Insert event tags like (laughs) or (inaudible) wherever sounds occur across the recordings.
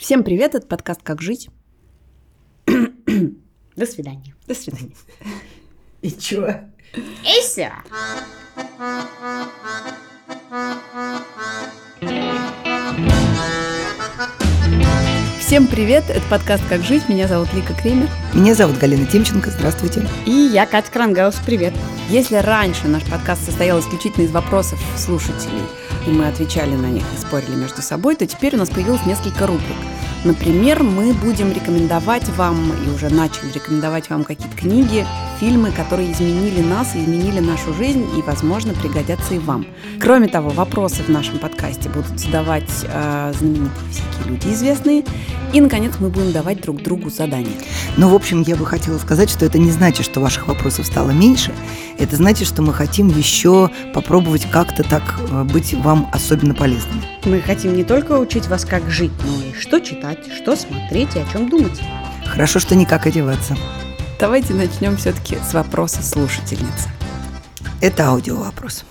Всем привет, это подкаст «Как жить». (coughs) До свидания. До свидания. (laughs) И чё? И все. Всем привет, это подкаст «Как жить». Меня зовут Лика Кремер. Меня зовут Галина Тимченко, здравствуйте. И я, Катя Крангаус, привет. Если раньше наш подкаст состоял исключительно из вопросов слушателей, и мы отвечали на них и спорили между собой, то теперь у нас появилось несколько рубрик. Например, мы будем рекомендовать вам, и уже начали рекомендовать вам какие-то книги, фильмы, которые изменили нас, изменили нашу жизнь и, возможно, пригодятся и вам. Кроме того, вопросы в нашем подкасте будут задавать э, знаменитые всякие люди известные. И, наконец, мы будем давать друг другу задания. Ну, в общем, я бы хотела сказать, что это не значит, что ваших вопросов стало меньше. Это значит, что мы хотим еще попробовать как-то так э, быть вам особенно полезными. Мы хотим не только учить вас, как жить, но и что читать, что смотреть и о чем думать. Хорошо, что никак одеваться. Давайте начнем все-таки с вопроса слушательницы. Это аудиовопрос.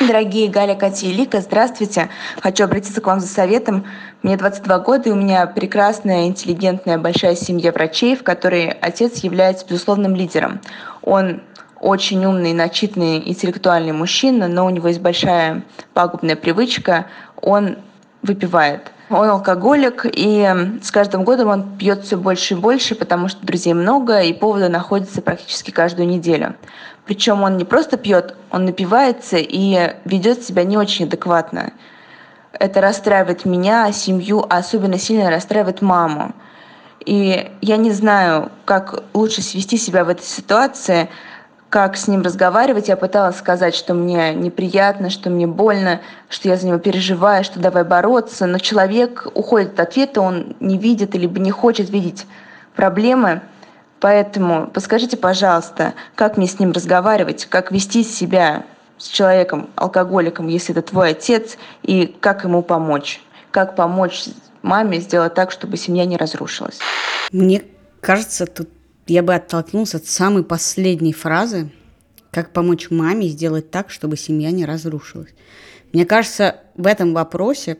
Дорогие Галя, Катя и Лика, здравствуйте. Хочу обратиться к вам за советом. Мне 22 года, и у меня прекрасная, интеллигентная, большая семья врачей, в которой отец является безусловным лидером. Он очень умный, начитанный, интеллектуальный мужчина, но у него есть большая пагубная привычка. Он выпивает. Он алкоголик, и с каждым годом он пьет все больше и больше, потому что друзей много, и поводы находятся практически каждую неделю. Причем он не просто пьет, он напивается и ведет себя не очень адекватно. Это расстраивает меня, семью, а особенно сильно расстраивает маму. И я не знаю, как лучше свести себя в этой ситуации – как с ним разговаривать. Я пыталась сказать, что мне неприятно, что мне больно, что я за него переживаю, что давай бороться. Но человек уходит от ответа, он не видит или не хочет видеть проблемы. Поэтому подскажите, пожалуйста, как мне с ним разговаривать, как вести себя с человеком, алкоголиком, если это твой отец, и как ему помочь? Как помочь маме сделать так, чтобы семья не разрушилась? Мне кажется, тут я бы оттолкнулся от самой последней фразы, как помочь маме сделать так, чтобы семья не разрушилась. Мне кажется, в этом вопросе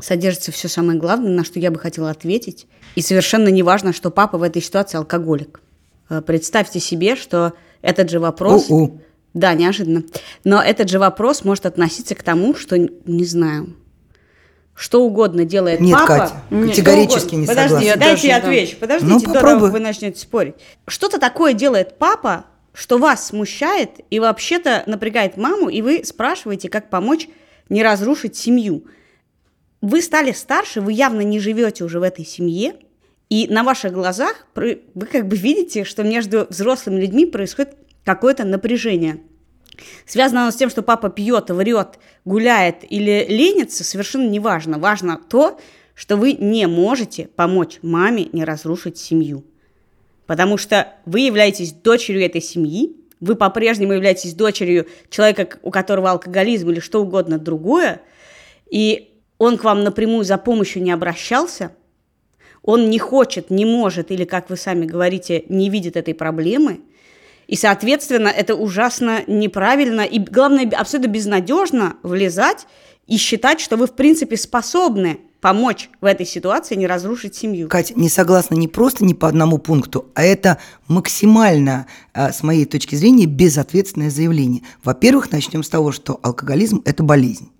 содержится все самое главное, на что я бы хотела ответить. И совершенно не важно, что папа в этой ситуации алкоголик. Э, представьте себе, что этот же вопрос... У-у. Да, неожиданно. Но этот же вопрос может относиться к тому, что, не знаю, что угодно делает Нет, папа. Катя, категорически не Подождите, согласна. дайте я отвечу. Подождите, Ну, до того, попробуй. как вы начнете спорить. Что-то такое делает папа, что вас смущает и вообще-то напрягает маму, и вы спрашиваете, как помочь не разрушить семью. Вы стали старше, вы явно не живете уже в этой семье, и на ваших глазах вы как бы видите, что между взрослыми людьми происходит какое-то напряжение. Связано оно с тем, что папа пьет, врет, гуляет или ленится, совершенно не важно. Важно то, что вы не можете помочь маме не разрушить семью. Потому что вы являетесь дочерью этой семьи, вы по-прежнему являетесь дочерью человека, у которого алкоголизм или что угодно другое, и он к вам напрямую за помощью не обращался, он не хочет, не может, или, как вы сами говорите, не видит этой проблемы, и, соответственно, это ужасно неправильно и, главное, абсолютно безнадежно влезать и считать, что вы, в принципе, способны помочь в этой ситуации не разрушить семью. Катя, не согласна не просто ни по одному пункту, а это максимально, а, с моей точки зрения, безответственное заявление. Во-первых, начнем с того, что алкоголизм – это болезнь.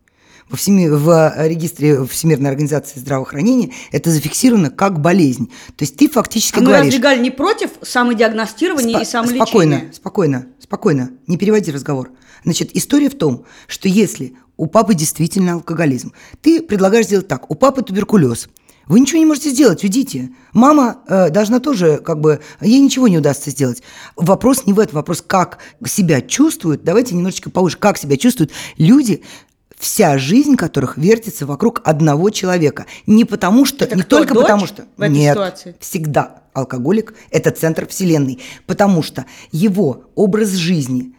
Во всеми, в регистре Всемирной организации здравоохранения это зафиксировано как болезнь. То есть ты фактически А мы говоришь... разве, Галь, не против самодиагностирования Спо- и самолечения? Спокойно, спокойно, спокойно, не переводи разговор. Значит, история в том, что если у папы действительно алкоголизм, ты предлагаешь сделать так, у папы туберкулез, вы ничего не можете сделать, уйдите. Мама э, должна тоже, как бы, ей ничего не удастся сделать. Вопрос не в этом, вопрос, как себя чувствуют, давайте немножечко повыше, как себя чувствуют люди, вся жизнь которых вертится вокруг одного человека. Не потому что, Это не кто, только дочь потому что... в этой Нет, ситуации? всегда алкоголик – это центр вселенной, потому что его образ жизни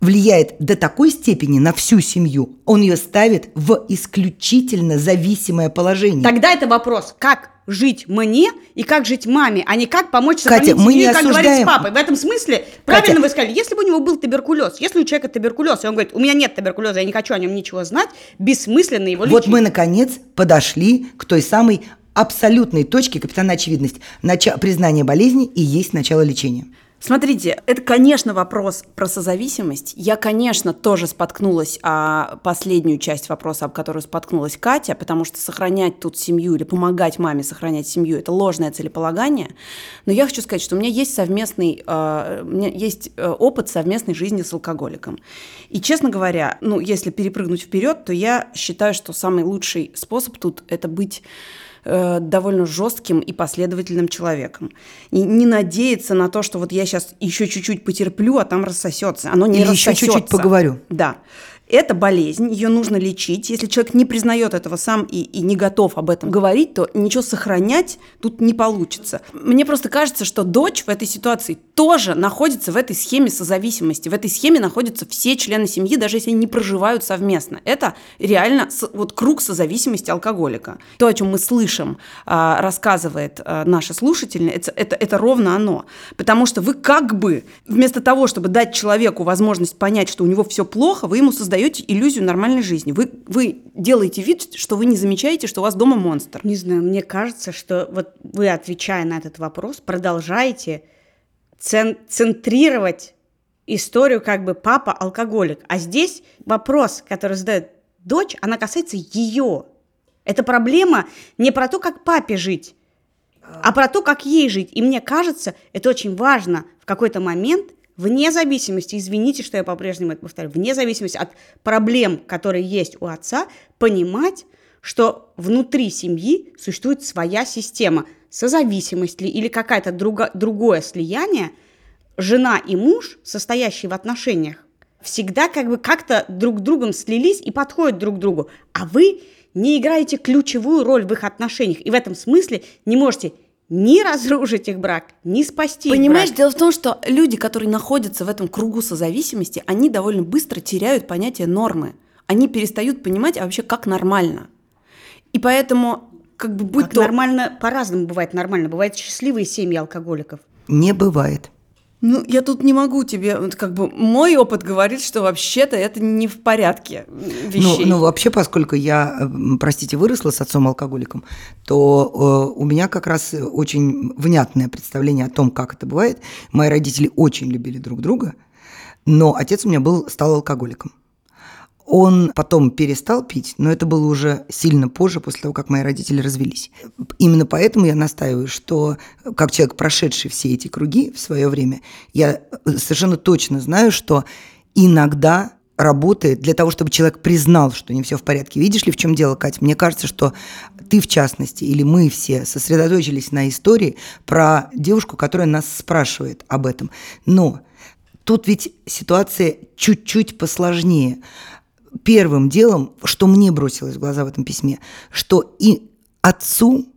влияет до такой степени на всю семью, он ее ставит в исключительно зависимое положение. Тогда это вопрос, как жить мне и как жить маме, а не как помочь сохранить Катя, мы семью, не как говорить с осуждаем- папой. В этом смысле, правильно вы сказали, если бы у него был туберкулез, если у человека туберкулез, и он говорит, у меня нет туберкулеза, я не хочу о нем ничего знать, бессмысленно его лечить. Вот мы, наконец, подошли к той самой абсолютной точки капитана очевидность. Начало, признание болезни и есть начало лечения. Смотрите, это, конечно, вопрос про созависимость. Я, конечно, тоже споткнулась о последнюю часть вопроса, об которую споткнулась Катя, потому что сохранять тут семью или помогать маме сохранять семью – это ложное целеполагание. Но я хочу сказать, что у меня есть совместный, э, у меня есть э, опыт совместной жизни с алкоголиком. И, честно говоря, ну, если перепрыгнуть вперед, то я считаю, что самый лучший способ тут – это быть э, довольно жестким и последовательным человеком. И не надеяться на то, что вот я сейчас еще чуть-чуть потерплю, а там рассосется. Оно не Или еще рассосется. чуть-чуть поговорю. Да. Это болезнь, ее нужно лечить. Если человек не признает этого сам и, и не готов об этом говорить, то ничего сохранять тут не получится. Мне просто кажется, что дочь в этой ситуации тоже находится в этой схеме созависимости. В этой схеме находятся все члены семьи, даже если они не проживают совместно. Это реально вот круг созависимости алкоголика. То, о чем мы слышим, а, рассказывает а, наша слушательница, это, это ровно оно. Потому что вы как бы вместо того, чтобы дать человеку возможность понять, что у него все плохо, вы ему создаете иллюзию нормальной жизни. Вы, вы делаете вид, что вы не замечаете, что у вас дома монстр. Не знаю, мне кажется, что вот вы, отвечая на этот вопрос, продолжаете цен- центрировать историю как бы папа алкоголик. А здесь вопрос, который задает дочь, она касается ее. Это проблема не про то, как папе жить, а про то, как ей жить. И мне кажется, это очень важно в какой-то момент, вне зависимости, извините, что я по-прежнему это повторяю, вне зависимости от проблем, которые есть у отца, понимать, что внутри семьи существует своя система, созависимость ли или какое-то друго- другое слияние, жена и муж, состоящие в отношениях, всегда как бы как-то друг другом слились и подходят друг к другу, а вы не играете ключевую роль в их отношениях, и в этом смысле не можете ни разрушить их брак, ни спасти их Понимаешь, брак. дело в том, что люди, которые находятся в этом кругу созависимости, они довольно быстро теряют понятие нормы. Они перестают понимать а вообще, как нормально. И поэтому, как бы будь Как то... нормально, по-разному бывает нормально. Бывают счастливые семьи алкоголиков. Не бывает. Ну, я тут не могу тебе, как бы мой опыт говорит, что вообще-то это не в порядке Ну, вещей. ну, вообще, поскольку я, м, простите, выросла с отцом-алкоголиком, то э, у меня как раз очень внятное представление о том, как это бывает. Мои родители очень любили друг друга, но отец у меня был, стал алкоголиком. Он потом перестал пить, но это было уже сильно позже, после того, как мои родители развелись. Именно поэтому я настаиваю, что как человек, прошедший все эти круги в свое время, я э, совершенно точно знаю, что иногда работает для того, чтобы человек признал, что не все в порядке. Видишь ли, в чем дело, Катя? Мне кажется, что ты, в частности, или мы все сосредоточились на истории про девушку, которая нас спрашивает об этом. Но тут ведь ситуация чуть-чуть посложнее первым делом, что мне бросилось в глаза в этом письме, что и отцу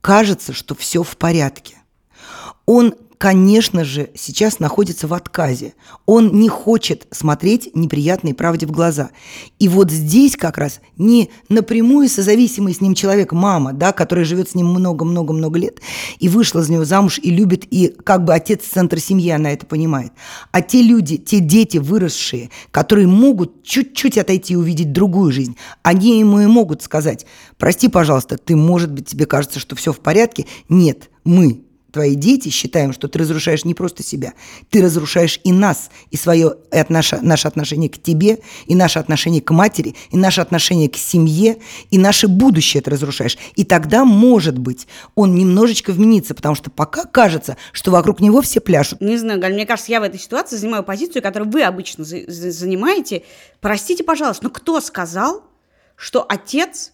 кажется, что все в порядке. Он, конечно же, сейчас находится в отказе. Он не хочет смотреть неприятной правде в глаза. И вот здесь как раз не напрямую созависимый с ним человек, мама, да, которая живет с ним много-много-много лет, и вышла за него замуж, и любит, и как бы отец центр семьи, она это понимает. А те люди, те дети, выросшие, которые могут чуть-чуть отойти и увидеть другую жизнь, они ему и могут сказать, прости, пожалуйста, ты, может быть, тебе кажется, что все в порядке. Нет, мы, твои дети считаем, что ты разрушаешь не просто себя, ты разрушаешь и нас, и свое и отнош- наше отношение к тебе, и наше отношение к матери, и наше отношение к семье, и наше будущее ты разрушаешь. И тогда, может быть, он немножечко вменится, потому что пока кажется, что вокруг него все пляшут. Не знаю, Галь, мне кажется, я в этой ситуации занимаю позицию, которую вы обычно за- за- занимаете. Простите, пожалуйста, но кто сказал, что отец,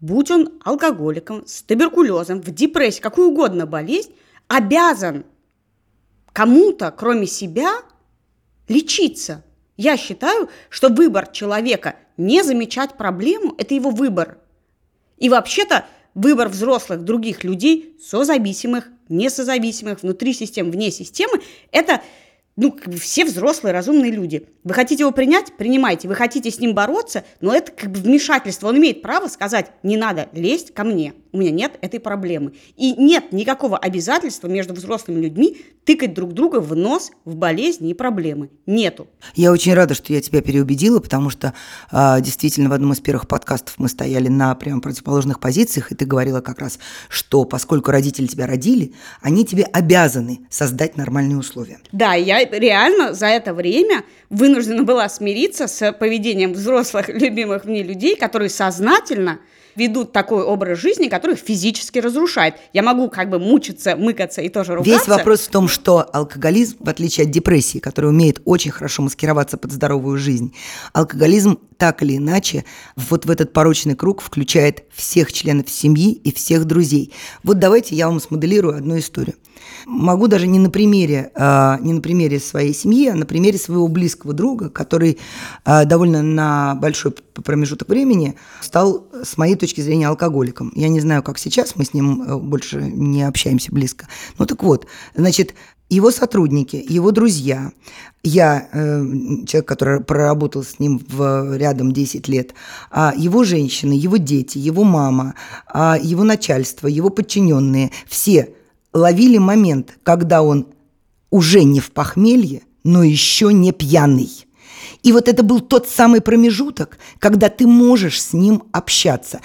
будь он алкоголиком, с туберкулезом, в депрессии, какую угодно болезнь, обязан кому-то, кроме себя, лечиться? Я считаю, что выбор человека не замечать проблему – это его выбор. И вообще-то выбор взрослых других людей, созависимых, несозависимых, внутри системы, вне системы, это ну, все взрослые, разумные люди. Вы хотите его принять? Принимайте. Вы хотите с ним бороться? Но это как бы вмешательство. Он имеет право сказать, не надо лезть ко мне. У меня нет этой проблемы. И нет никакого обязательства между взрослыми людьми тыкать друг друга в нос в болезни и проблемы. Нету. Я очень рада, что я тебя переубедила, потому что э, действительно в одном из первых подкастов мы стояли на прям противоположных позициях, и ты говорила как раз, что поскольку родители тебя родили, они тебе обязаны создать нормальные условия. Да, я реально за это время вынуждена была смириться с поведением взрослых, любимых мне людей, которые сознательно ведут такой образ жизни, который их физически разрушает. Я могу как бы мучиться, мыкаться и тоже ругаться. Весь вопрос в том, что алкоголизм, в отличие от депрессии, которая умеет очень хорошо маскироваться под здоровую жизнь, алкоголизм так или иначе вот в этот порочный круг включает всех членов семьи и всех друзей. Вот давайте я вам смоделирую одну историю. Могу даже не на примере, э, не на примере своей семьи, а на примере своего близкого друга, который э, довольно на большой промежуток времени стал, с моей точки зрения, алкоголиком. Я не знаю, как сейчас, мы с ним э, больше не общаемся близко. Ну так вот, значит, его сотрудники, его друзья, я, э, человек, который проработал с ним в, рядом 10 лет, а его женщины, его дети, его мама, а его начальство, его подчиненные, все ловили момент, когда он уже не в похмелье, но еще не пьяный. И вот это был тот самый промежуток, когда ты можешь с ним общаться.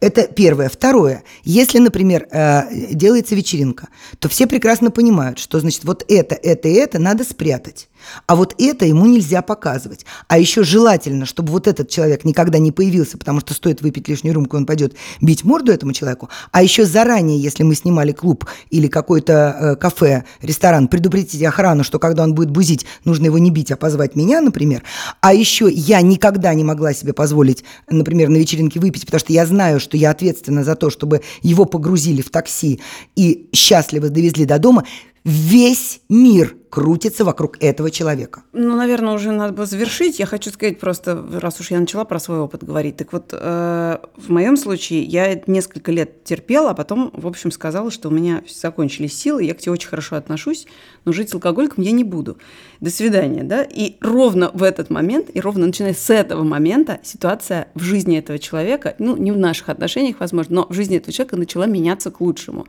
Это первое. Второе. Если, например, э, делается вечеринка, то все прекрасно понимают, что, значит, вот это, это и это надо спрятать. А вот это ему нельзя показывать. А еще желательно, чтобы вот этот человек никогда не появился, потому что стоит выпить лишнюю рюмку, он пойдет бить морду этому человеку. А еще заранее, если мы снимали клуб или какой-то э, кафе, ресторан, предупредить охрану, что когда он будет бузить, нужно его не бить, а позвать меня, например. А еще я никогда не могла себе позволить, например, на вечеринке выпить, потому что я знаю, что я ответственна за то, чтобы его погрузили в такси и счастливо довезли до дома. Весь мир крутится вокруг этого человека. Ну, наверное, уже надо бы завершить. Я хочу сказать просто, раз уж я начала про свой опыт говорить, так вот, э, в моем случае я несколько лет терпела, а потом, в общем, сказала, что у меня закончились силы, я к тебе очень хорошо отношусь, но жить с алкоголиком я не буду. До свидания, да? И ровно в этот момент, и ровно начиная с этого момента ситуация в жизни этого человека, ну, не в наших отношениях, возможно, но в жизни этого человека начала меняться к лучшему.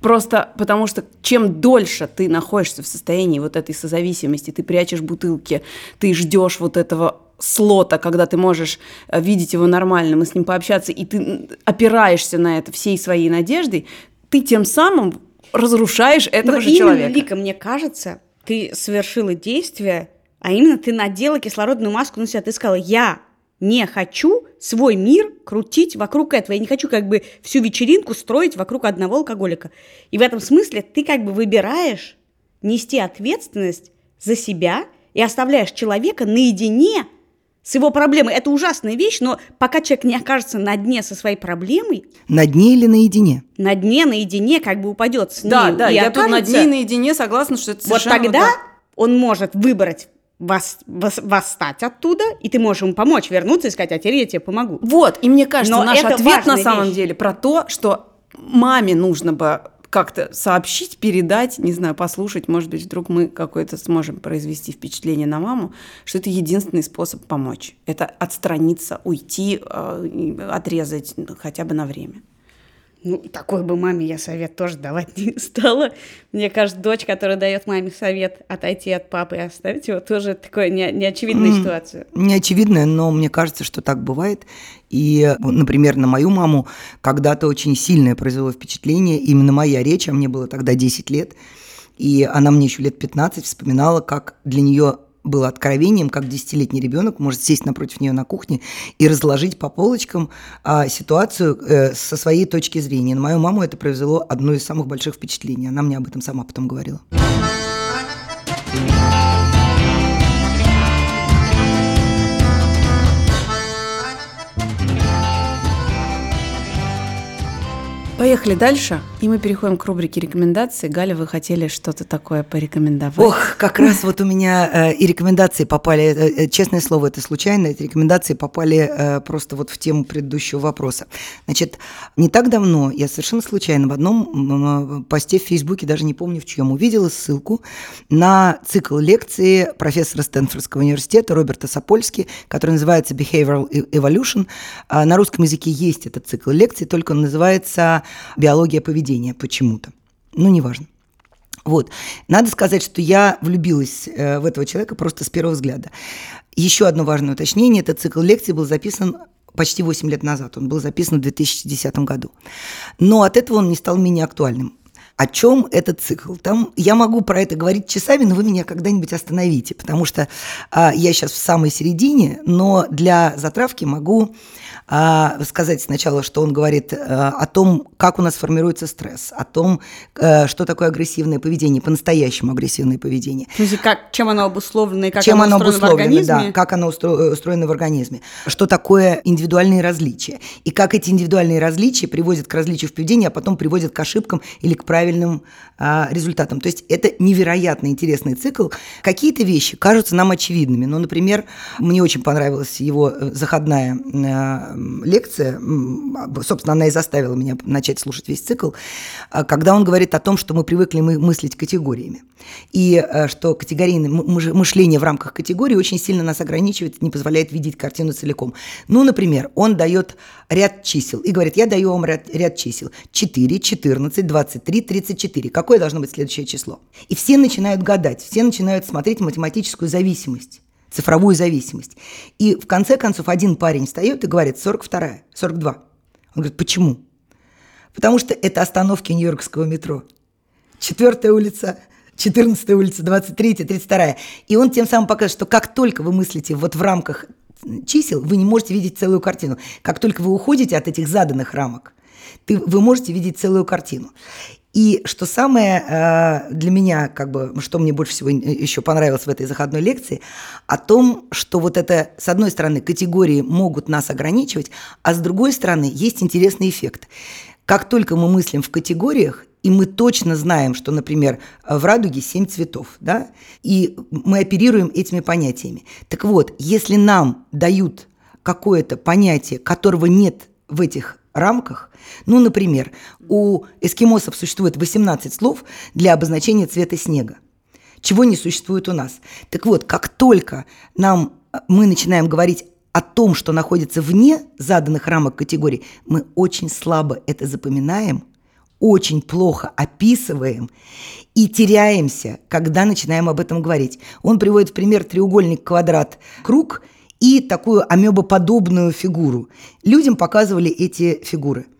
Просто потому что чем дольше ты находишься в состоянии вот этой созависимости, ты прячешь бутылки, ты ждешь вот этого слота, когда ты можешь э, видеть его нормальным и с ним пообщаться, и ты опираешься на это всей своей надеждой, ты тем самым разрушаешь этого Но же именно, человека. Лика, мне кажется, ты совершила действие, а именно ты надела кислородную маску на себя. Ты сказала, я не хочу свой мир крутить вокруг этого. Я не хочу как бы всю вечеринку строить вокруг одного алкоголика. И в этом смысле ты как бы выбираешь нести ответственность за себя и оставляешь человека наедине с его проблемой. Это ужасная вещь, но пока человек не окажется на дне со своей проблемой, На дне или наедине? на дне, наедине как бы упадет с Да, ней да, и я тут над окажется- ней наедине согласна, что это вот тогда да. он может выбрать вос- вос- восстать оттуда, и ты можешь ему помочь вернуться и сказать, а теперь я тебе помогу. Вот, и мне кажется, Но наш ответ на самом вещь. деле про то, что маме нужно бы как-то сообщить, передать, не знаю, послушать, может быть, вдруг мы какое-то сможем произвести впечатление на маму, что это единственный способ помочь. Это отстраниться, уйти, э, отрезать хотя бы на время. Ну, такой бы маме я совет тоже давать (laughs) не стала. Мне кажется, дочь, которая дает маме совет отойти от папы и оставить его, тоже такая не, неочевидная М. ситуация. Не очевидно, но мне кажется, что так бывает. И, например, на мою маму когда-то очень сильное произвело впечатление именно моя речь, а мне было тогда 10 лет, и она мне еще лет 15 вспоминала, как для нее было откровением, как десятилетний ребенок может сесть напротив нее на кухне и разложить по полочкам а, ситуацию э, со своей точки зрения. На мою маму это произвело одно из самых больших впечатлений. Она мне об этом сама потом говорила. Поехали дальше. И мы переходим к рубрике рекомендации. Галя, вы хотели что-то такое порекомендовать? Ох, как (laughs) раз вот у меня э, и рекомендации попали, э, э, честное слово, это случайно, эти рекомендации попали э, просто вот в тему предыдущего вопроса. Значит, не так давно я совершенно случайно в одном э, посте в Фейсбуке, даже не помню в чьем, увидела ссылку на цикл лекции профессора Стэнфордского университета Роберта Сапольски, который называется Behavioral e-, Evolution. А на русском языке есть этот цикл лекций, только он называется «Биология поведения» почему-то. Ну, неважно. Вот. Надо сказать, что я влюбилась э, в этого человека просто с первого взгляда. Еще одно важное уточнение. Этот цикл лекций был записан почти 8 лет назад. Он был записан в 2010 году. Но от этого он не стал менее актуальным. О чем этот цикл? Там я могу про это говорить часами, но вы меня когда-нибудь остановите, потому что а, я сейчас в самой середине, но для затравки могу а, сказать сначала, что он говорит а, о том, как у нас формируется стресс, о том, а, что такое агрессивное поведение, по-настоящему агрессивное поведение. То есть как, чем оно обусловлено и как чем оно, оно устроено в организме? Да, как оно устро- устроено в организме. Что такое индивидуальные различия. И как эти индивидуальные различия приводят к различию в поведении, а потом приводят к ошибкам или к правильным а, результатам. То есть это невероятно интересный цикл. Какие-то вещи кажутся нам очевидными. Ну, например, мне очень понравилась его э, заходная а, лекция, собственно, она и заставила меня начать слушать весь цикл, а, когда он говорит о том, что мы привыкли мы мыслить категориями. И э, что категорийное мышление в рамках категории очень сильно нас ограничивает, не позволяет видеть картину целиком. Ну, например, он дает ряд чисел и говорит, я даю вам ряд, ряд чисел. 4, 14, 23, 34. Какое должно быть следующее число? И все начинают гадать, все начинают смотреть математическую зависимость цифровую зависимость. И в конце концов один парень встает и говорит 42, 42. Он говорит, почему? Потому что это остановки Нью-Йоркского метро. Четвертая улица, 14 улица, 23, 32. И он тем самым показывает, что как только вы мыслите вот в рамках чисел, вы не можете видеть целую картину. Как только вы уходите от этих заданных рамок, ты, вы можете видеть целую картину. И что самое э, для меня, как бы, что мне больше всего еще понравилось в этой заходной лекции, о том, что вот это, с одной стороны, категории могут нас ограничивать, а с другой стороны, есть интересный эффект. Как только мы мыслим в категориях, и мы точно знаем, что, например, в радуге семь цветов, да, и мы оперируем этими понятиями. Так вот, если нам дают какое-то понятие, которого нет в этих рамках, ну, например, у эскимосов существует 18 слов для обозначения цвета снега, чего не существует у нас. Так вот, как только нам мы начинаем говорить о том, что находится вне заданных рамок категорий, мы очень слабо это запоминаем – очень плохо описываем и теряемся, когда начинаем об этом говорить. Он приводит в пример треугольник, квадрат, круг и такую амебоподобную фигуру. Людям показывали эти фигуры –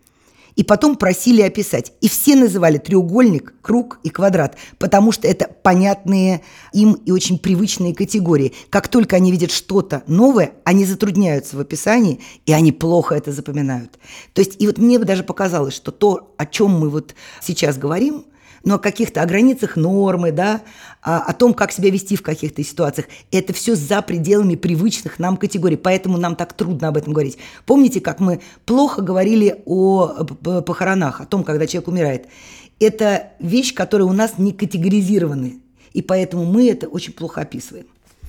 и потом просили описать. И все называли треугольник, круг и квадрат, потому что это понятные им и очень привычные категории. Как только они видят что-то новое, они затрудняются в описании, и они плохо это запоминают. То есть, и вот мне бы даже показалось, что то, о чем мы вот сейчас говорим – но о каких-то о границах нормы, да, о, о том, как себя вести в каких-то ситуациях. Это все за пределами привычных нам категорий, поэтому нам так трудно об этом говорить. Помните, как мы плохо говорили о похоронах, о том, когда человек умирает? Это вещь, которая у нас не категоризированы, и поэтому мы это очень плохо описываем.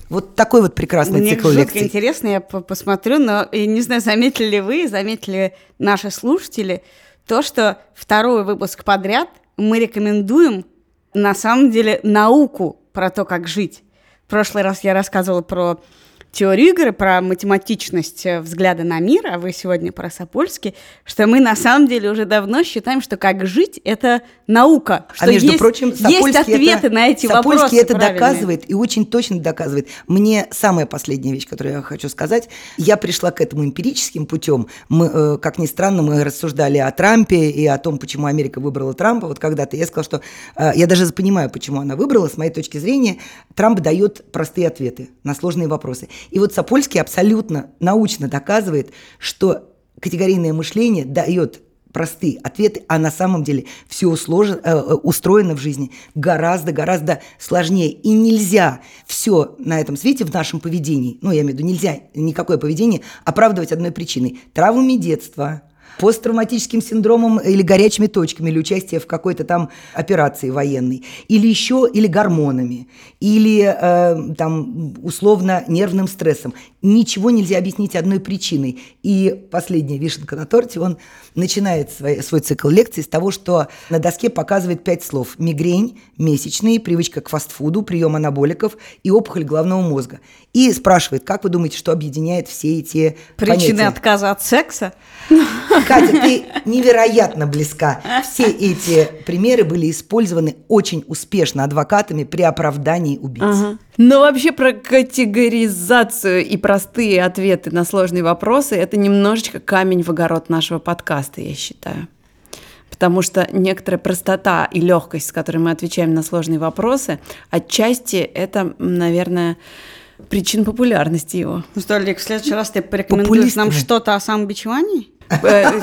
Вот такой вот прекрасный Мне цикл жутко лекций. интересно, я посмотрю, но я не знаю, заметили ли вы, заметили наши слушатели, то, что второй выпуск подряд – мы рекомендуем на самом деле науку про то, как жить. В прошлый раз я рассказывала про теорию игры, про математичность э, взгляда на мир, а вы сегодня про Сапольский, что мы на самом деле уже давно считаем, что как жить – это наука. Что а между есть, прочим, есть ответы это, на эти Сапольский вопросы это правильные. доказывает и очень точно доказывает. Мне самая последняя вещь, которую я хочу сказать, я пришла к этому эмпирическим путем. Мы, э, как ни странно, мы рассуждали о Трампе и о том, почему Америка выбрала Трампа. Вот когда-то я сказала, что э, я даже понимаю, почему она выбрала. С моей точки зрения, Трамп дает простые ответы на сложные вопросы. И вот Сапольский абсолютно научно доказывает, что категорийное мышление дает простые ответы, а на самом деле все сложно, э, э, устроено в жизни гораздо-гораздо сложнее. И нельзя все на этом свете в нашем поведении, ну, я имею в виду, нельзя никакое поведение оправдывать одной причиной. Травмами детства, посттравматическим синдромом или горячими точками, или участие в какой-то там операции военной, или еще, или гормонами, или э, там условно нервным стрессом. Ничего нельзя объяснить одной причиной. И последняя вишенка на торте, он начинает свой, свой цикл лекций с того, что на доске показывает пять слов. Мигрень, месячные, привычка к фастфуду, прием анаболиков и опухоль головного мозга. И спрашивает, как вы думаете, что объединяет все эти Причины понятия? отказа от секса? (laughs) Катя, ты невероятно близка. Все эти примеры были использованы очень успешно адвокатами при оправдании убийц. Но вообще про категоризацию и простые ответы на сложные вопросы – это немножечко камень в огород нашего подкаста, я считаю. Потому что некоторая простота и легкость, с которой мы отвечаем на сложные вопросы, отчасти это, наверное, причин популярности его. Ну что, Олег, в следующий раз ты порекомендуешь нам что-то о самобичевании? Э,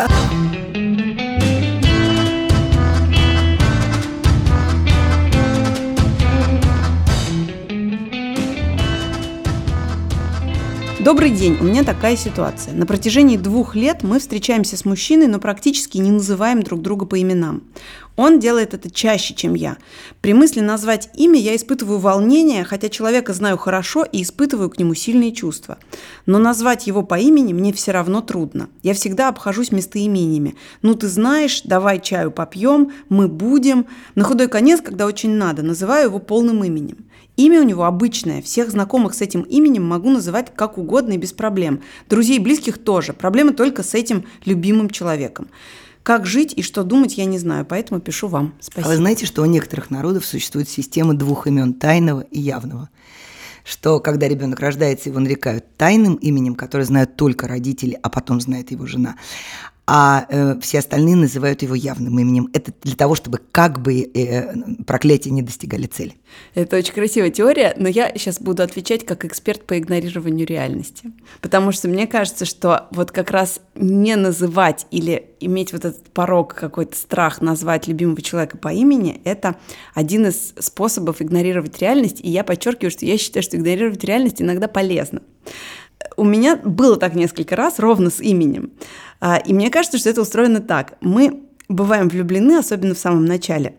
Добрый день, у меня такая ситуация. На протяжении двух лет мы встречаемся с мужчиной, но практически не называем друг друга по именам. Он делает это чаще, чем я. При мысли назвать имя я испытываю волнение, хотя человека знаю хорошо и испытываю к нему сильные чувства. Но назвать его по имени мне все равно трудно. Я всегда обхожусь местоимениями. Ну ты знаешь, давай чаю попьем, мы будем. На худой конец, когда очень надо, называю его полным именем. Имя у него обычное, всех знакомых с этим именем могу называть как угодно и без проблем. Друзей и близких тоже. Проблема только с этим любимым человеком. Как жить и что думать, я не знаю, поэтому пишу вам. А Спасибо. вы знаете, что у некоторых народов существует система двух имен – тайного и явного? Что когда ребенок рождается, его нарекают тайным именем, которое знают только родители, а потом знает его жена, а э, все остальные называют его явным именем. Это для того, чтобы как бы э, проклятия не достигали цели. Это очень красивая теория, но я сейчас буду отвечать как эксперт по игнорированию реальности. Потому что мне кажется, что вот как раз не называть или иметь вот этот порог, какой-то страх назвать любимого человека по имени, это один из способов игнорировать реальность. И я подчеркиваю, что я считаю, что игнорировать реальность иногда полезно. У меня было так несколько раз, ровно с именем. А, И мне кажется, что это устроено так. Мы бываем влюблены, особенно в самом начале,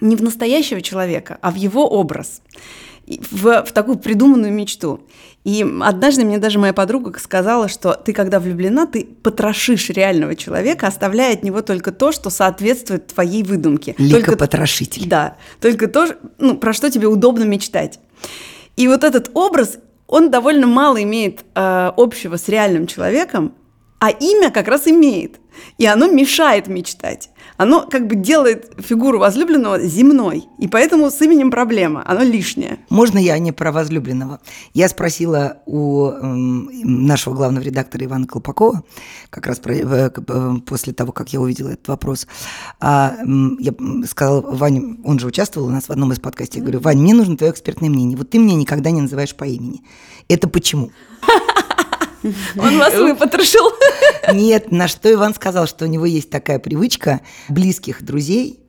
не в настоящего человека, а в его образ, в, в такую придуманную мечту. И однажды мне даже моя подруга сказала, что ты, когда влюблена, ты потрошишь реального человека, оставляя от него только то, что соответствует твоей выдумке. Только Ликопотрошитель. да, только то, ну, про что тебе удобно мечтать. И вот этот образ, он довольно мало имеет э, общего с реальным человеком, а имя как раз имеет. И оно мешает мечтать. Оно как бы делает фигуру возлюбленного земной. И поэтому с именем проблема. Оно лишнее. Можно я не про возлюбленного? Я спросила у эм, нашего главного редактора Ивана Колпакова, как раз про- э, э, после того, как я увидела этот вопрос. А, м, я сказала, Ваня, он же участвовал у нас в одном из подкастов, я говорю, Вань, мне нужно твое экспертное мнение. Вот ты меня никогда не называешь по имени. Это почему? (laughs) (laughs) Он вас выпотрошил. (laughs) Нет, на что Иван сказал, что у него есть такая привычка близких друзей,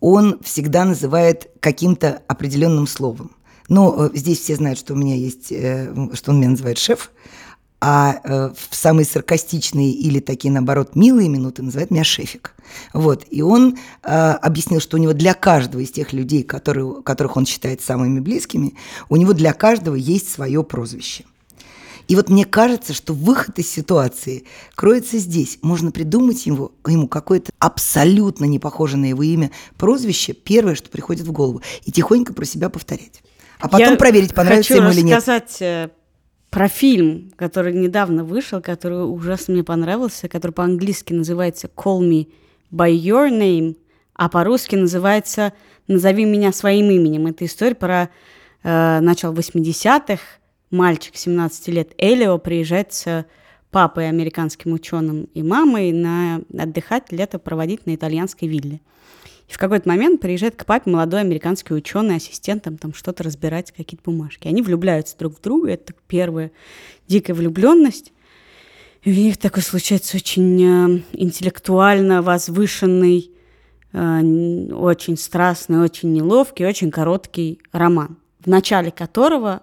он всегда называет каким-то определенным словом. Но э, здесь все знают, что у меня есть, э, что он меня называет шеф, а э, в самые саркастичные или такие, наоборот, милые минуты называет меня шефик. Вот. И он э, объяснил, что у него для каждого из тех людей, которые, которых он считает самыми близкими, у него для каждого есть свое прозвище. И вот мне кажется, что выход из ситуации кроется здесь. Можно придумать ему, ему какое-то абсолютно не похожее на его имя прозвище, первое, что приходит в голову, и тихонько про себя повторять. А потом Я проверить, понравится ему или нет. рассказать э, про фильм, который недавно вышел, который ужасно мне понравился, который по-английски называется «Call me by your name», а по-русски называется «Назови меня своим именем». Это история про э, начало 80-х. Мальчик 17 лет Элио приезжает с папой, американским ученым, и мамой на отдыхать, лето проводить на итальянской вилле. И в какой-то момент приезжает к папе молодой американский ученый, ассистентом там что-то разбирать, какие-то бумажки. Они влюбляются друг в друга, это первая дикая влюбленность. И у них такой случается очень э, интеллектуально возвышенный, э, очень страстный, очень неловкий, очень короткий роман, в начале которого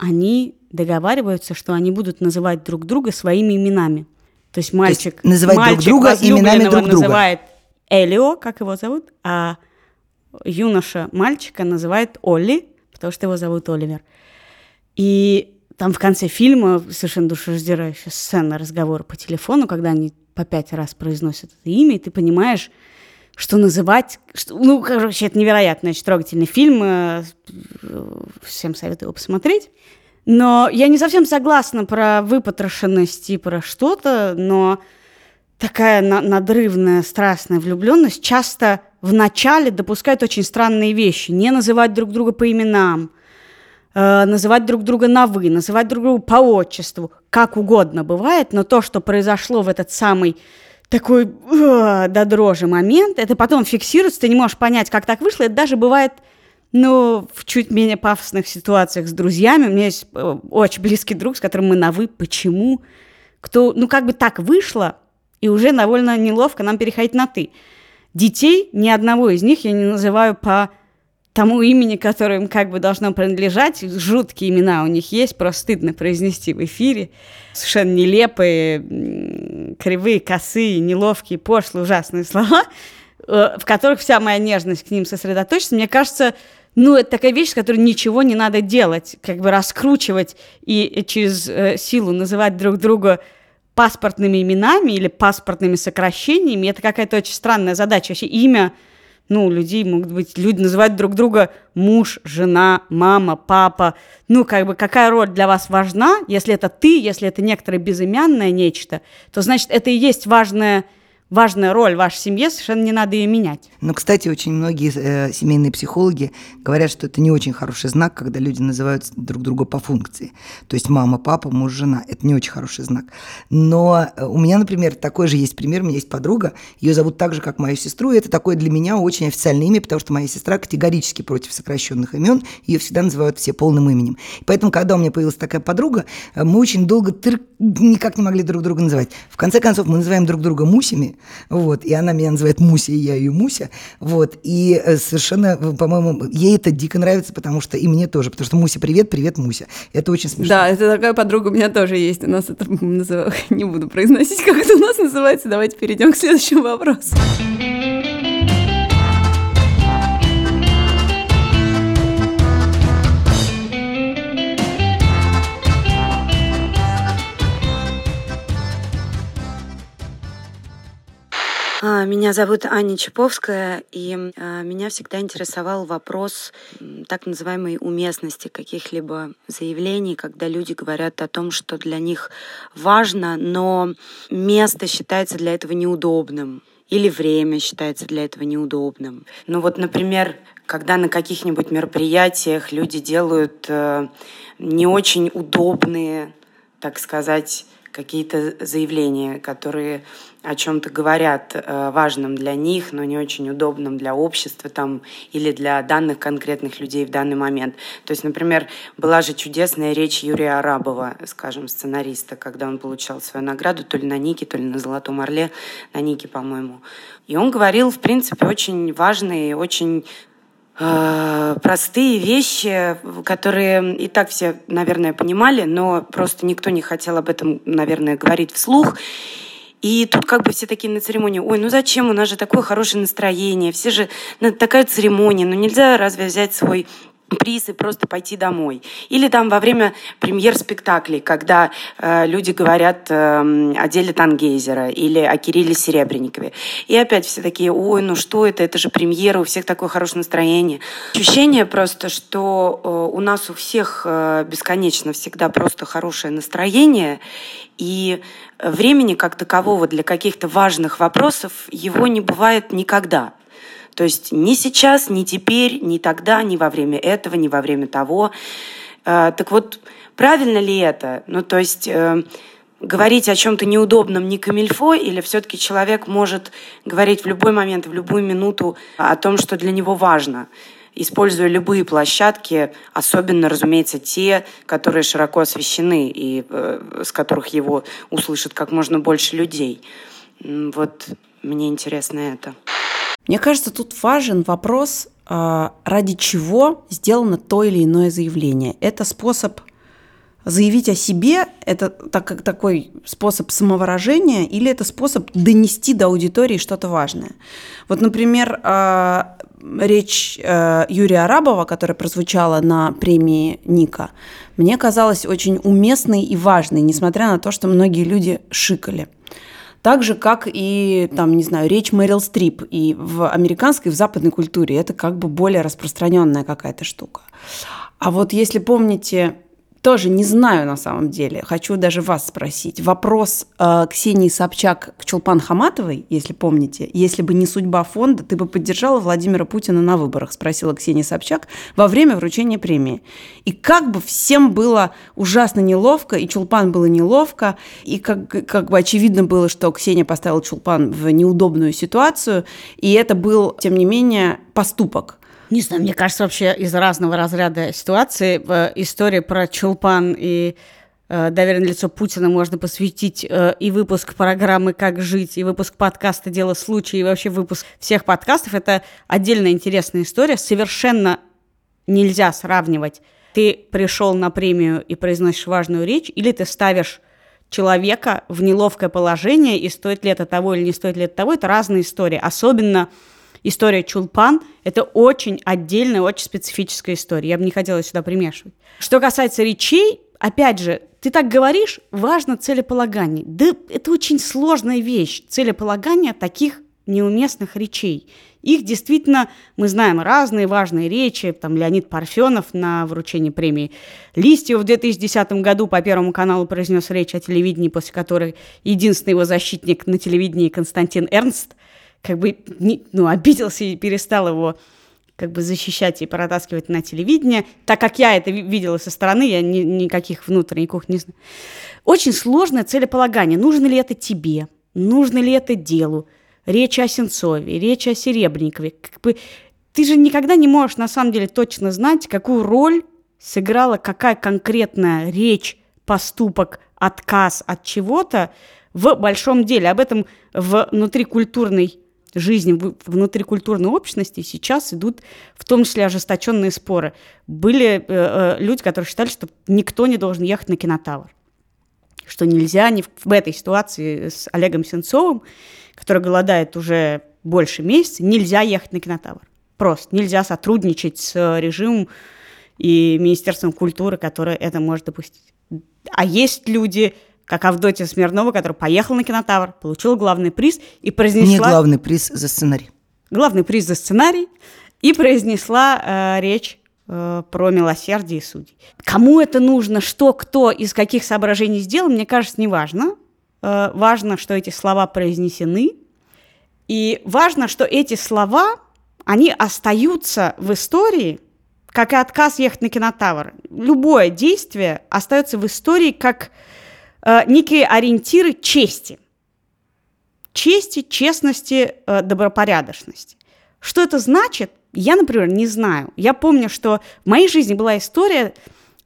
они договариваются, что они будут называть друг друга своими именами. То есть мальчик, есть называть друг мальчик друга именами друг друга. называет Элио, как его зовут, а юноша мальчика называет Олли, потому что его зовут Оливер. И там в конце фильма совершенно душераздирающая сцена разговора по телефону, когда они по пять раз произносят это имя, и ты понимаешь, что называть... Что, ну, короче, это невероятно очень трогательный фильм. э, Всем советую его посмотреть. Но я не совсем согласна про выпотрошенность и про что-то, но такая на- надрывная, страстная влюбленность часто в начале допускает очень странные вещи. Не называть друг друга по именам, э, называть друг друга на «вы», называть друг друга по отчеству, как угодно бывает, но то, что произошло в этот самый такой до дрожи момент, это потом фиксируется, ты не можешь понять, как так вышло, это даже бывает ну, в чуть менее пафосных ситуациях с друзьями. У меня есть э, очень близкий друг, с которым мы на «вы». Почему? Кто, ну, как бы так вышло, и уже довольно неловко нам переходить на «ты». Детей, ни одного из них я не называю по тому имени, которое им как бы должно принадлежать. Жуткие имена у них есть, просто стыдно произнести в эфире. Совершенно нелепые, кривые, косые, неловкие, пошлые, ужасные слова, э, в которых вся моя нежность к ним сосредоточится. Мне кажется, ну, это такая вещь, с которой ничего не надо делать, как бы раскручивать и через э, силу называть друг друга паспортными именами или паспортными сокращениями. Это какая-то очень странная задача. Вообще имя, ну, людей могут быть, люди называют друг друга муж, жена, мама, папа. Ну, как бы какая роль для вас важна? Если это ты, если это некоторое безымянное нечто, то значит, это и есть важная важная роль в вашей семье, совершенно не надо ее менять. Но, кстати, очень многие э, семейные психологи говорят, что это не очень хороший знак, когда люди называют друг друга по функции. То есть мама, папа, муж, жена. Это не очень хороший знак. Но э, у меня, например, такой же есть пример. У меня есть подруга, ее зовут так же, как мою сестру. И это такое для меня очень официальное имя, потому что моя сестра категорически против сокращенных имен. Ее всегда называют все полным именем. И поэтому, когда у меня появилась такая подруга, э, мы очень долго тыр... никак не могли друг друга называть. В конце концов, мы называем друг друга Мусями, вот, и она меня называет Муся, и я ее Муся, вот, и э, совершенно, по-моему, ей это дико нравится, потому что и мне тоже, потому что Муся, привет, привет, Муся, это очень смешно. Да, это такая подруга у меня тоже есть, у нас это, назыв- (laughs) не буду произносить, как это у нас называется, давайте перейдем к следующему вопросу. Меня зовут Аня Чаповская, и а, меня всегда интересовал вопрос так называемой уместности каких-либо заявлений, когда люди говорят о том, что для них важно, но место считается для этого неудобным или время считается для этого неудобным. Ну вот, например, когда на каких-нибудь мероприятиях люди делают э, не очень удобные, так сказать, какие-то заявления, которые о чем-то говорят э, важным для них, но не очень удобным для общества там, или для данных конкретных людей в данный момент. То есть, например, была же чудесная речь Юрия Арабова, скажем, сценариста, когда он получал свою награду то ли на Нике, то ли на Золотом Орле, на Нике, по-моему. И он говорил, в принципе, очень важные, очень э, простые вещи, которые и так все, наверное, понимали, но просто никто не хотел об этом, наверное, говорить вслух. И тут как бы все такие на церемонии, ой, ну зачем, у нас же такое хорошее настроение, все же, ну, такая церемония, ну нельзя разве взять свой приз и просто пойти домой. Или там во время премьер спектаклей, когда э, люди говорят э, о деле Тангейзера или о Кирилле Серебренникове. И опять все такие, ой, ну что это, это же премьера, у всех такое хорошее настроение. Ощущение просто, что э, у нас у всех э, бесконечно всегда просто хорошее настроение, и времени как такового для каких-то важных вопросов его не бывает никогда. То есть ни сейчас, ни теперь, ни тогда, ни во время этого, ни во время того. Э, Так вот, правильно ли это? Ну, то есть э, говорить о чем-то неудобном не камильфо, или все-таки человек может говорить в любой момент, в любую минуту о том, что для него важно, используя любые площадки, особенно, разумеется, те, которые широко освещены и э, с которых его услышат как можно больше людей. Вот мне интересно это. Мне кажется, тут важен вопрос, а, ради чего сделано то или иное заявление. Это способ заявить о себе – это так, такой способ самовыражения или это способ донести до аудитории что-то важное? Вот, например, э, речь э, Юрия Арабова, которая прозвучала на премии Ника, мне казалась очень уместной и важной, несмотря на то, что многие люди шикали. Так же, как и, там, не знаю, речь Мэрил Стрип. И в американской, в западной культуре это как бы более распространенная какая-то штука. А вот если помните тоже не знаю на самом деле. Хочу даже вас спросить. Вопрос э, Ксении Собчак к Чулпан Хаматовой, если помните. Если бы не судьба фонда, ты бы поддержала Владимира Путина на выборах, спросила Ксения Собчак во время вручения премии. И как бы всем было ужасно неловко, и Чулпан было неловко, и как, как бы очевидно было, что Ксения поставила Чулпан в неудобную ситуацию, и это был, тем не менее, поступок. Не знаю, мне кажется, вообще из разного разряда ситуации история про Чулпан и э, доверенное лицо Путина можно посвятить э, и выпуск программы «Как жить», и выпуск подкаста «Дело случая», и вообще выпуск всех подкастов. Это отдельная интересная история. Совершенно нельзя сравнивать. Ты пришел на премию и произносишь важную речь, или ты ставишь человека в неловкое положение, и стоит ли это того или не стоит ли это того, это разные истории. Особенно история Чулпан – это очень отдельная, очень специфическая история. Я бы не хотела сюда примешивать. Что касается речей, опять же, ты так говоришь, важно целеполагание. Да это очень сложная вещь, целеполагание таких неуместных речей. Их действительно, мы знаем, разные важные речи. Там Леонид Парфенов на вручении премии Листьев в 2010 году по Первому каналу произнес речь о телевидении, после которой единственный его защитник на телевидении Константин Эрнст как бы не, ну, обиделся и перестал его как бы защищать и протаскивать на телевидение. Так как я это видела со стороны, я ни, никаких внутренних кухонь не знаю. Очень сложное целеполагание. Нужно ли это тебе? Нужно ли это делу? Речь о Сенцове, речь о Серебренникове. Как бы, ты же никогда не можешь на самом деле точно знать, какую роль сыграла какая конкретная речь, поступок, отказ от чего-то в большом деле. Об этом внутрикультурной жизни внутрикультурной общности сейчас идут в том числе ожесточенные споры. Были э, э, люди, которые считали, что никто не должен ехать на кинотавр, что нельзя ни в, в этой ситуации с Олегом Сенцовым, который голодает уже больше месяца, нельзя ехать на кинотавр. Просто нельзя сотрудничать с режимом и Министерством культуры, которое это может допустить. А есть люди, как Авдотья Смирнова, которая поехала на кинотавр, получила главный приз и произнесла... Не главный приз за сценарий. Главный приз за сценарий и произнесла э, речь э, про милосердие и судей. Кому это нужно, что, кто, из каких соображений сделал, мне кажется, не важно. Э, важно, что эти слова произнесены. И важно, что эти слова, они остаются в истории, как и отказ ехать на кинотавр. Любое действие остается в истории как э, некие ориентиры чести. Чести, честности, э, добропорядочности. Что это значит, я, например, не знаю. Я помню, что в моей жизни была история,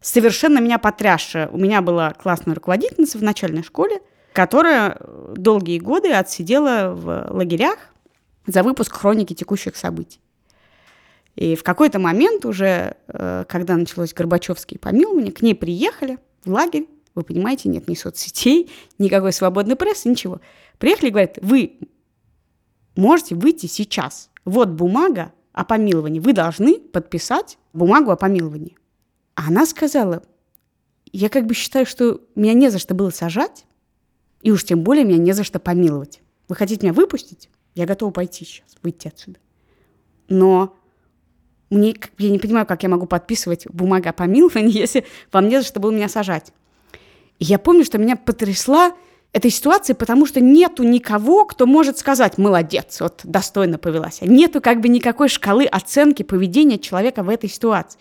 совершенно меня потрясшая. У меня была классная руководительница в начальной школе, которая долгие годы отсидела в лагерях за выпуск хроники текущих событий. И в какой-то момент уже, э, когда началось Горбачевские помилования, к ней приехали в лагерь вы понимаете, нет ни соцсетей, никакой свободной прессы, ничего. Приехали и говорят, вы можете выйти сейчас. Вот бумага о помиловании. Вы должны подписать бумагу о помиловании. Она сказала, я как бы считаю, что меня не за что было сажать, и уж тем более меня не за что помиловать. Вы хотите меня выпустить? Я готова пойти сейчас, выйти отсюда. Но мне, я не понимаю, как я могу подписывать бумагу о помиловании, (laughs) если вам не за что было меня сажать. И я помню, что меня потрясла эта ситуация, потому что нету никого, кто может сказать «молодец, вот достойно повелась». Нету как бы никакой шкалы оценки поведения человека в этой ситуации.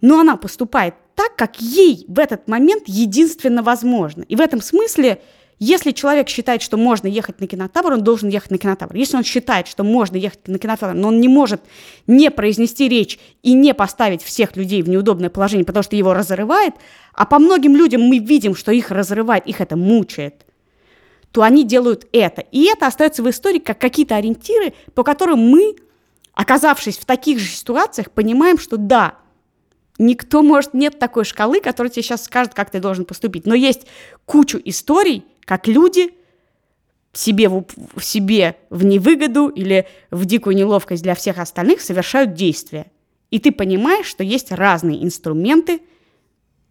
Но она поступает так, как ей в этот момент единственно возможно. И в этом смысле – если человек считает, что можно ехать на кинотавр, он должен ехать на кинотавр. Если он считает, что можно ехать на кинотавр, но он не может не произнести речь и не поставить всех людей в неудобное положение, потому что его разрывает, а по многим людям мы видим, что их разрывает, их это мучает, то они делают это. И это остается в истории как какие-то ориентиры, по которым мы, оказавшись в таких же ситуациях, понимаем, что да, Никто, может, нет такой шкалы, которая тебе сейчас скажет, как ты должен поступить. Но есть кучу историй, как люди себе в, себе в невыгоду или в дикую неловкость для всех остальных совершают действия. И ты понимаешь, что есть разные инструменты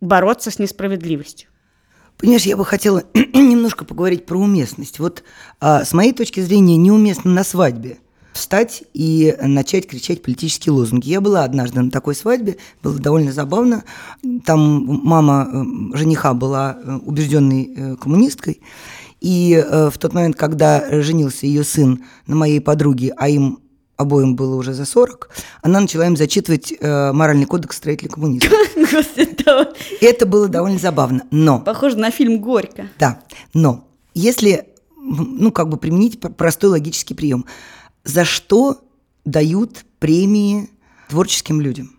бороться с несправедливостью. Понимаешь, я бы хотела (clears throat) немножко поговорить про уместность. Вот а, с моей точки зрения неуместно на свадьбе встать и начать кричать политические лозунги. Я была однажды на такой свадьбе, было довольно забавно. Там мама э, жениха была э, убежденной э, коммунисткой, и в тот момент, когда женился ее сын на моей подруге, а им обоим было уже за 40, она начала им зачитывать э, моральный кодекс строителей коммунизма. (laughs) Это было довольно забавно, но... Похоже на фильм «Горько». Да, но если, ну, как бы применить простой логический прием, за что дают премии творческим людям?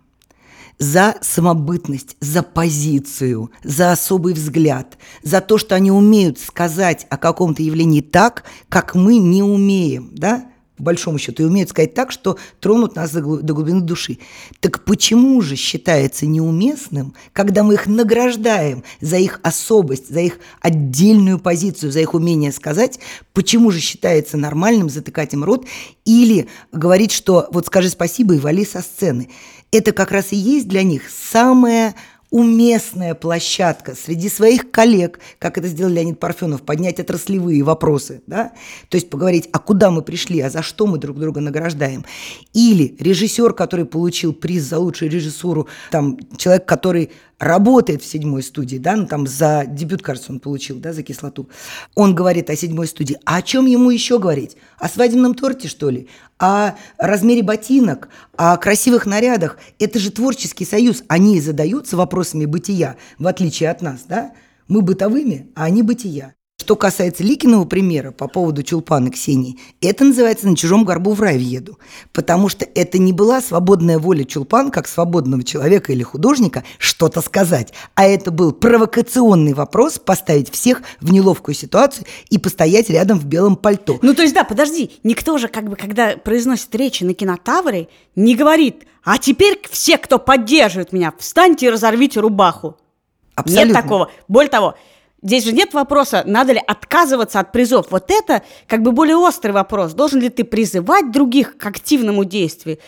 За самобытность, за позицию, за особый взгляд, за то, что они умеют сказать о каком-то явлении так, как мы не умеем, да? По большому счету, и умеют сказать так, что тронут нас до глубины души. Так почему же считается неуместным, когда мы их награждаем за их особость, за их отдельную позицию, за их умение сказать, почему же считается нормальным затыкать им рот или говорить, что вот скажи спасибо и вали со сцены. Это как раз и есть для них самое уместная площадка среди своих коллег, как это сделал Леонид Парфенов, поднять отраслевые вопросы, да? то есть поговорить, а куда мы пришли, а за что мы друг друга награждаем. Или режиссер, который получил приз за лучшую режиссуру, там человек, который работает в седьмой студии, да, ну там за дебют, кажется, он получил, да, за кислоту. Он говорит о седьмой студии. А о чем ему еще говорить? О свадебном торте, что ли? О размере ботинок? О красивых нарядах? Это же творческий союз. Они задаются вопросами бытия, в отличие от нас, да? Мы бытовыми, а они бытия. Что касается Ликиного примера по поводу Чулпана Ксении, это называется «на чужом горбу в рай въеду», потому что это не была свободная воля Чулпан, как свободного человека или художника, что-то сказать, а это был провокационный вопрос поставить всех в неловкую ситуацию и постоять рядом в белом пальто. Ну, то есть, да, подожди, никто же, как бы, когда произносит речи на кинотавре, не говорит, а теперь все, кто поддерживает меня, встаньте и разорвите рубаху. Абсолютно. Нет такого. Более того, Здесь же нет вопроса, надо ли отказываться от призов. Вот это как бы более острый вопрос. Должен ли ты призывать других к активному действию?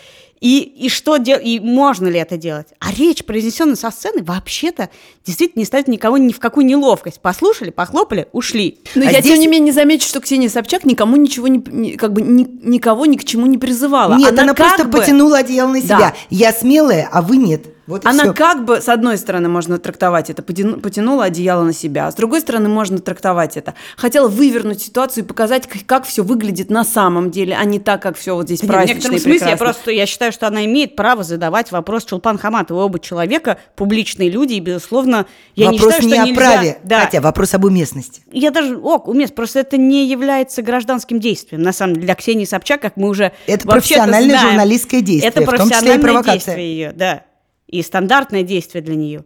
И, и что делать, и можно ли это делать? А речь, произнесенная со сцены, вообще-то действительно не ставит никого ни в какую неловкость. Послушали, похлопали, ушли. Но а я, здесь... тем не менее, замечу, что Ксения Собчак никому ничего не, как бы ни, никого ни к чему не призывала. Нет, она, она просто бы... потянула одеяло на себя. Да. Я смелая, а вы нет. Вот Она все. как бы, с одной стороны, можно трактовать это, потянула одеяло на себя, а с другой стороны, можно трактовать это. Хотела вывернуть ситуацию и показать, как, как все выглядит на самом деле, а не так, как все вот здесь празднично В некотором смысле, я просто я считаю, что она имеет право задавать вопрос Чулпан Хаматовой. Оба человека публичные люди, и, безусловно, я вопрос не считаю, не что о нельзя... праве, да. Катя, вопрос об уместности. Я даже, ок, умест, просто это не является гражданским действием. На самом деле, для Ксении Собчак, как мы уже Это профессиональное знаем, журналистское действие, это профессиональное действие ее, да и стандартное действие для нее.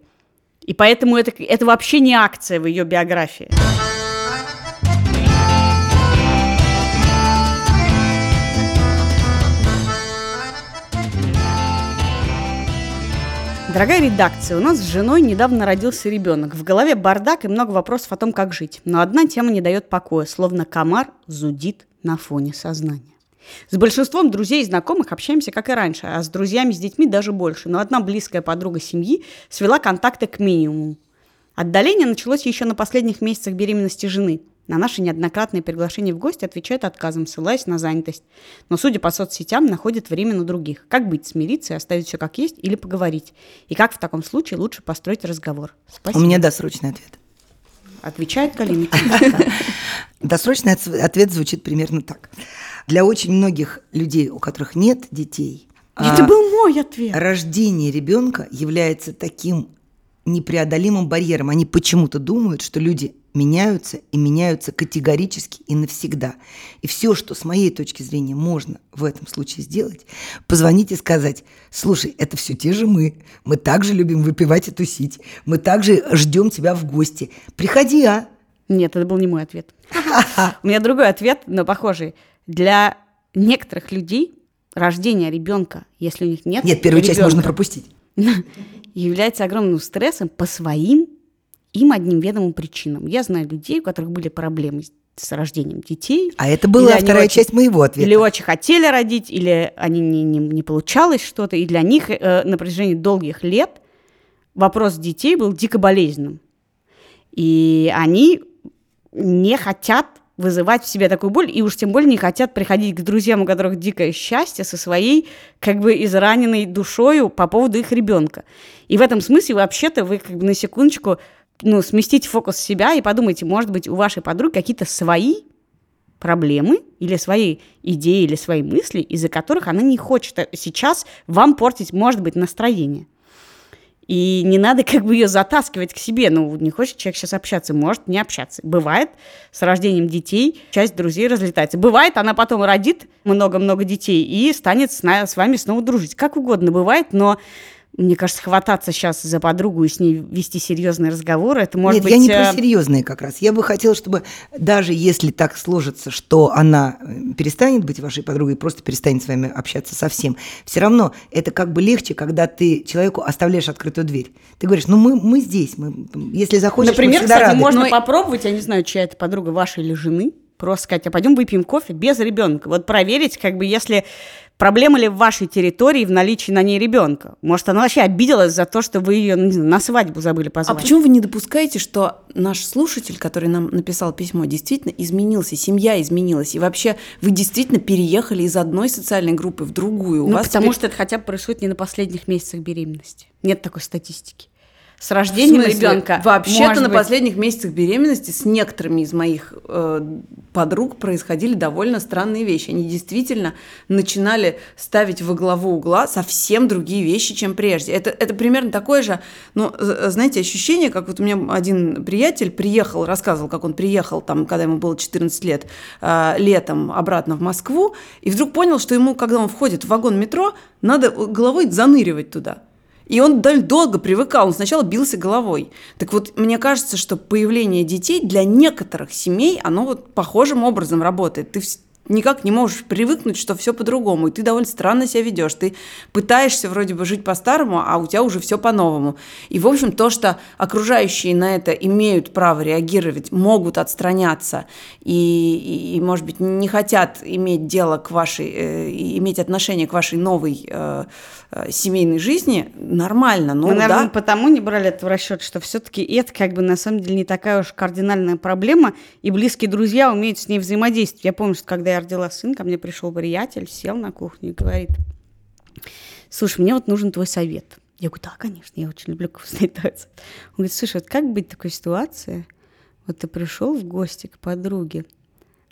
И поэтому это, это вообще не акция в ее биографии. Дорогая редакция, у нас с женой недавно родился ребенок. В голове бардак и много вопросов о том, как жить. Но одна тема не дает покоя, словно комар зудит на фоне сознания. С большинством друзей и знакомых общаемся, как и раньше, а с друзьями, с детьми даже больше. Но одна близкая подруга семьи свела контакты к минимуму. Отдаление началось еще на последних месяцах беременности жены. На наши неоднократные приглашения в гости отвечает отказом, ссылаясь на занятость. Но, судя по соцсетям, находит время на других. Как быть, смириться и оставить все как есть или поговорить? И как в таком случае лучше построить разговор? Спасибо. У меня досрочный ответ. Отвечает Галина. (laughs) Досрочный ответ звучит примерно так. Для очень многих людей, у которых нет детей, это а, был мой ответ. Рождение ребенка является таким непреодолимым барьером. Они почему-то думают, что люди меняются и меняются категорически и навсегда. И все, что с моей точки зрения можно в этом случае сделать, позвонить и сказать, слушай, это все те же мы, мы также любим выпивать и тусить, мы также ждем тебя в гости. Приходи, а? Нет, это был не мой ответ. У меня другой ответ, но похожий. Для некоторых людей рождение ребенка, если у них нет Нет, первую часть можно пропустить. (laughs) является огромным стрессом по своим им одним ведомым причинам. Я знаю людей, у которых были проблемы с- рождением детей. А это была вторая очень- часть моего ответа. Или очень хотели родить, или они не, не, не получалось что-то. И для них э, на протяжении долгих лет вопрос детей был дико болезненным. И они не хотят вызывать в себе такую боль, и уж тем более не хотят приходить к друзьям, у которых дикое счастье, со своей как бы израненной душою по поводу их ребенка. И в этом смысле вообще-то вы как бы на секундочку ну, сместите фокус с себя и подумайте, может быть, у вашей подруги какие-то свои проблемы или свои идеи или свои мысли, из-за которых она не хочет э, сейчас вам портить, может быть, настроение. И не надо (laughs) как бы ее затаскивать к себе. Ну, не хочет человек сейчас общаться, может не общаться. Бывает, с рождением детей часть друзей разлетается. Бывает, она потом родит много-много детей и станет с, с вами снова дружить. Как угодно бывает, но мне кажется, хвататься сейчас за подругу и с ней вести серьезные разговоры, это может Нет, быть... я не э, про серьезные как раз. Я бы хотела, чтобы даже если так сложится, что она э, перестанет быть вашей подругой, просто перестанет с вами общаться совсем, все равно это как бы легче, когда ты человеку оставляешь открытую дверь. Ты говоришь, ну мы, мы здесь, мы, если захочешь, мы Например, всегда кстати, рады. можно Но- попробовать, я не знаю, чья это подруга, ваша или жены, просто сказать, а пойдем выпьем кофе без ребенка. Вот проверить, как бы, если проблема ли в вашей территории в наличии на ней ребенка. Может, она вообще обиделась за то, что вы ее ну, на свадьбу забыли А позвать. почему вы не допускаете, что наш слушатель, который нам написал письмо, действительно изменился, семья изменилась, и вообще вы действительно переехали из одной социальной группы в другую? У Ну, вас потому теперь- что это хотя бы происходит не на последних месяцах беременности. Нет такой статистики. С рождением ребенка. Вообще-то на быть, последних месяцах беременности с некоторыми из моих э, подруг происходили довольно странные вещи. Они действительно начинали ставить во главу угла совсем другие вещи, чем прежде. Это, это примерно такое же, ну, з- знаете, ощущение, как вот у меня один приятель приехал, рассказывал, как он приехал, там, когда ему было 14 лет, э, летом обратно в Москву, и вдруг понял, что ему, когда он входит в вагон метро, надо головой заныривать туда. И он дол- долго привыкал, он сначала бился головой. Так вот, мне кажется, что появление детей для некоторых семей, оно вот похожим образом работает. Ты никак не можешь привыкнуть, что все по-другому, и ты довольно странно себя ведешь. Ты пытаешься вроде бы жить по-старому, а у тебя уже все по-новому. И, в общем, то, что окружающие на это имеют право реагировать, могут отстраняться и, и, и, может быть, не хотят иметь дело к вашей, э, иметь отношение к вашей новой э, семейной жизни, нормально. Ну, Мы, наверное, да. потому не брали это в расчет, что все-таки это как бы на самом деле не такая уж кардинальная проблема, и близкие друзья умеют с ней взаимодействовать. Я помню, что когда я родила сына, ко мне пришел приятель, сел на кухню и говорит, слушай, мне вот нужен твой совет. Я говорю, да, конечно, я очень люблю вкусные. Он говорит, слушай, вот как быть в такой ситуации? Вот ты пришел в гости к подруге,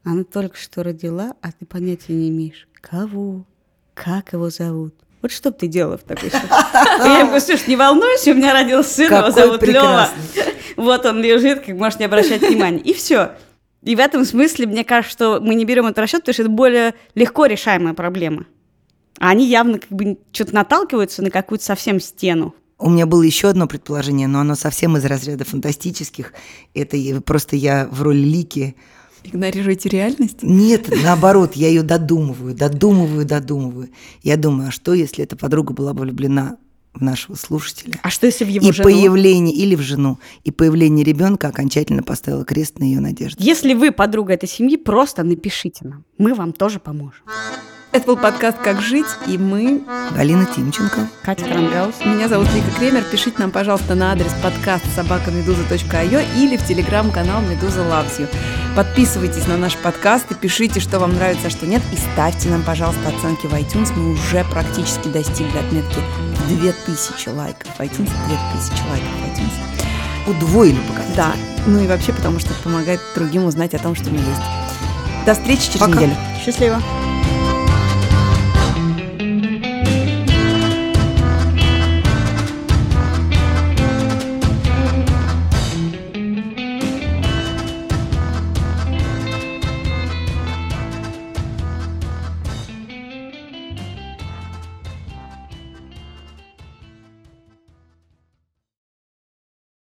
она только что родила, а ты понятия не имеешь, кого, как его зовут. Вот что бы ты делала в такой ситуации? Я говорю, слушай, не волнуйся, у меня родился сын, его зовут Лева. Вот он лежит, как можешь не обращать внимания. И все. И в этом смысле, мне кажется, что мы не берем это расчет, потому что это более легко решаемая проблема. А они явно как бы что-то наталкиваются на какую-то совсем стену. У меня было еще одно предположение, но оно совсем из разряда фантастических. Это просто я в роли Лики. Игнорируете реальность? Нет, наоборот, я ее додумываю, додумываю, додумываю. Я думаю, а что, если эта подруга была бы влюблена в нашего слушателя? А что если в его и жену? появление или в жену, и появление ребенка окончательно поставило крест на ее надежде. Если вы подруга этой семьи, просто напишите нам. Мы вам тоже поможем. Это был подкаст «Как жить», и мы... Галина Тимченко. Катя Крангаус. Меня зовут Вика Кремер. Пишите нам, пожалуйста, на адрес подкаст собакамедуза.io или в телеграм-канал «Медуза Loves You». Подписывайтесь на наш подкаст и пишите, что вам нравится, а что нет. И ставьте нам, пожалуйста, оценки в iTunes. Мы уже практически достигли отметки 2000 лайков в iTunes. 2000 лайков в iTunes. Удвоили показатель. Да, ну и вообще, потому что это помогает другим узнать о том, что мы есть. До встречи через Пока. неделю. Счастливо.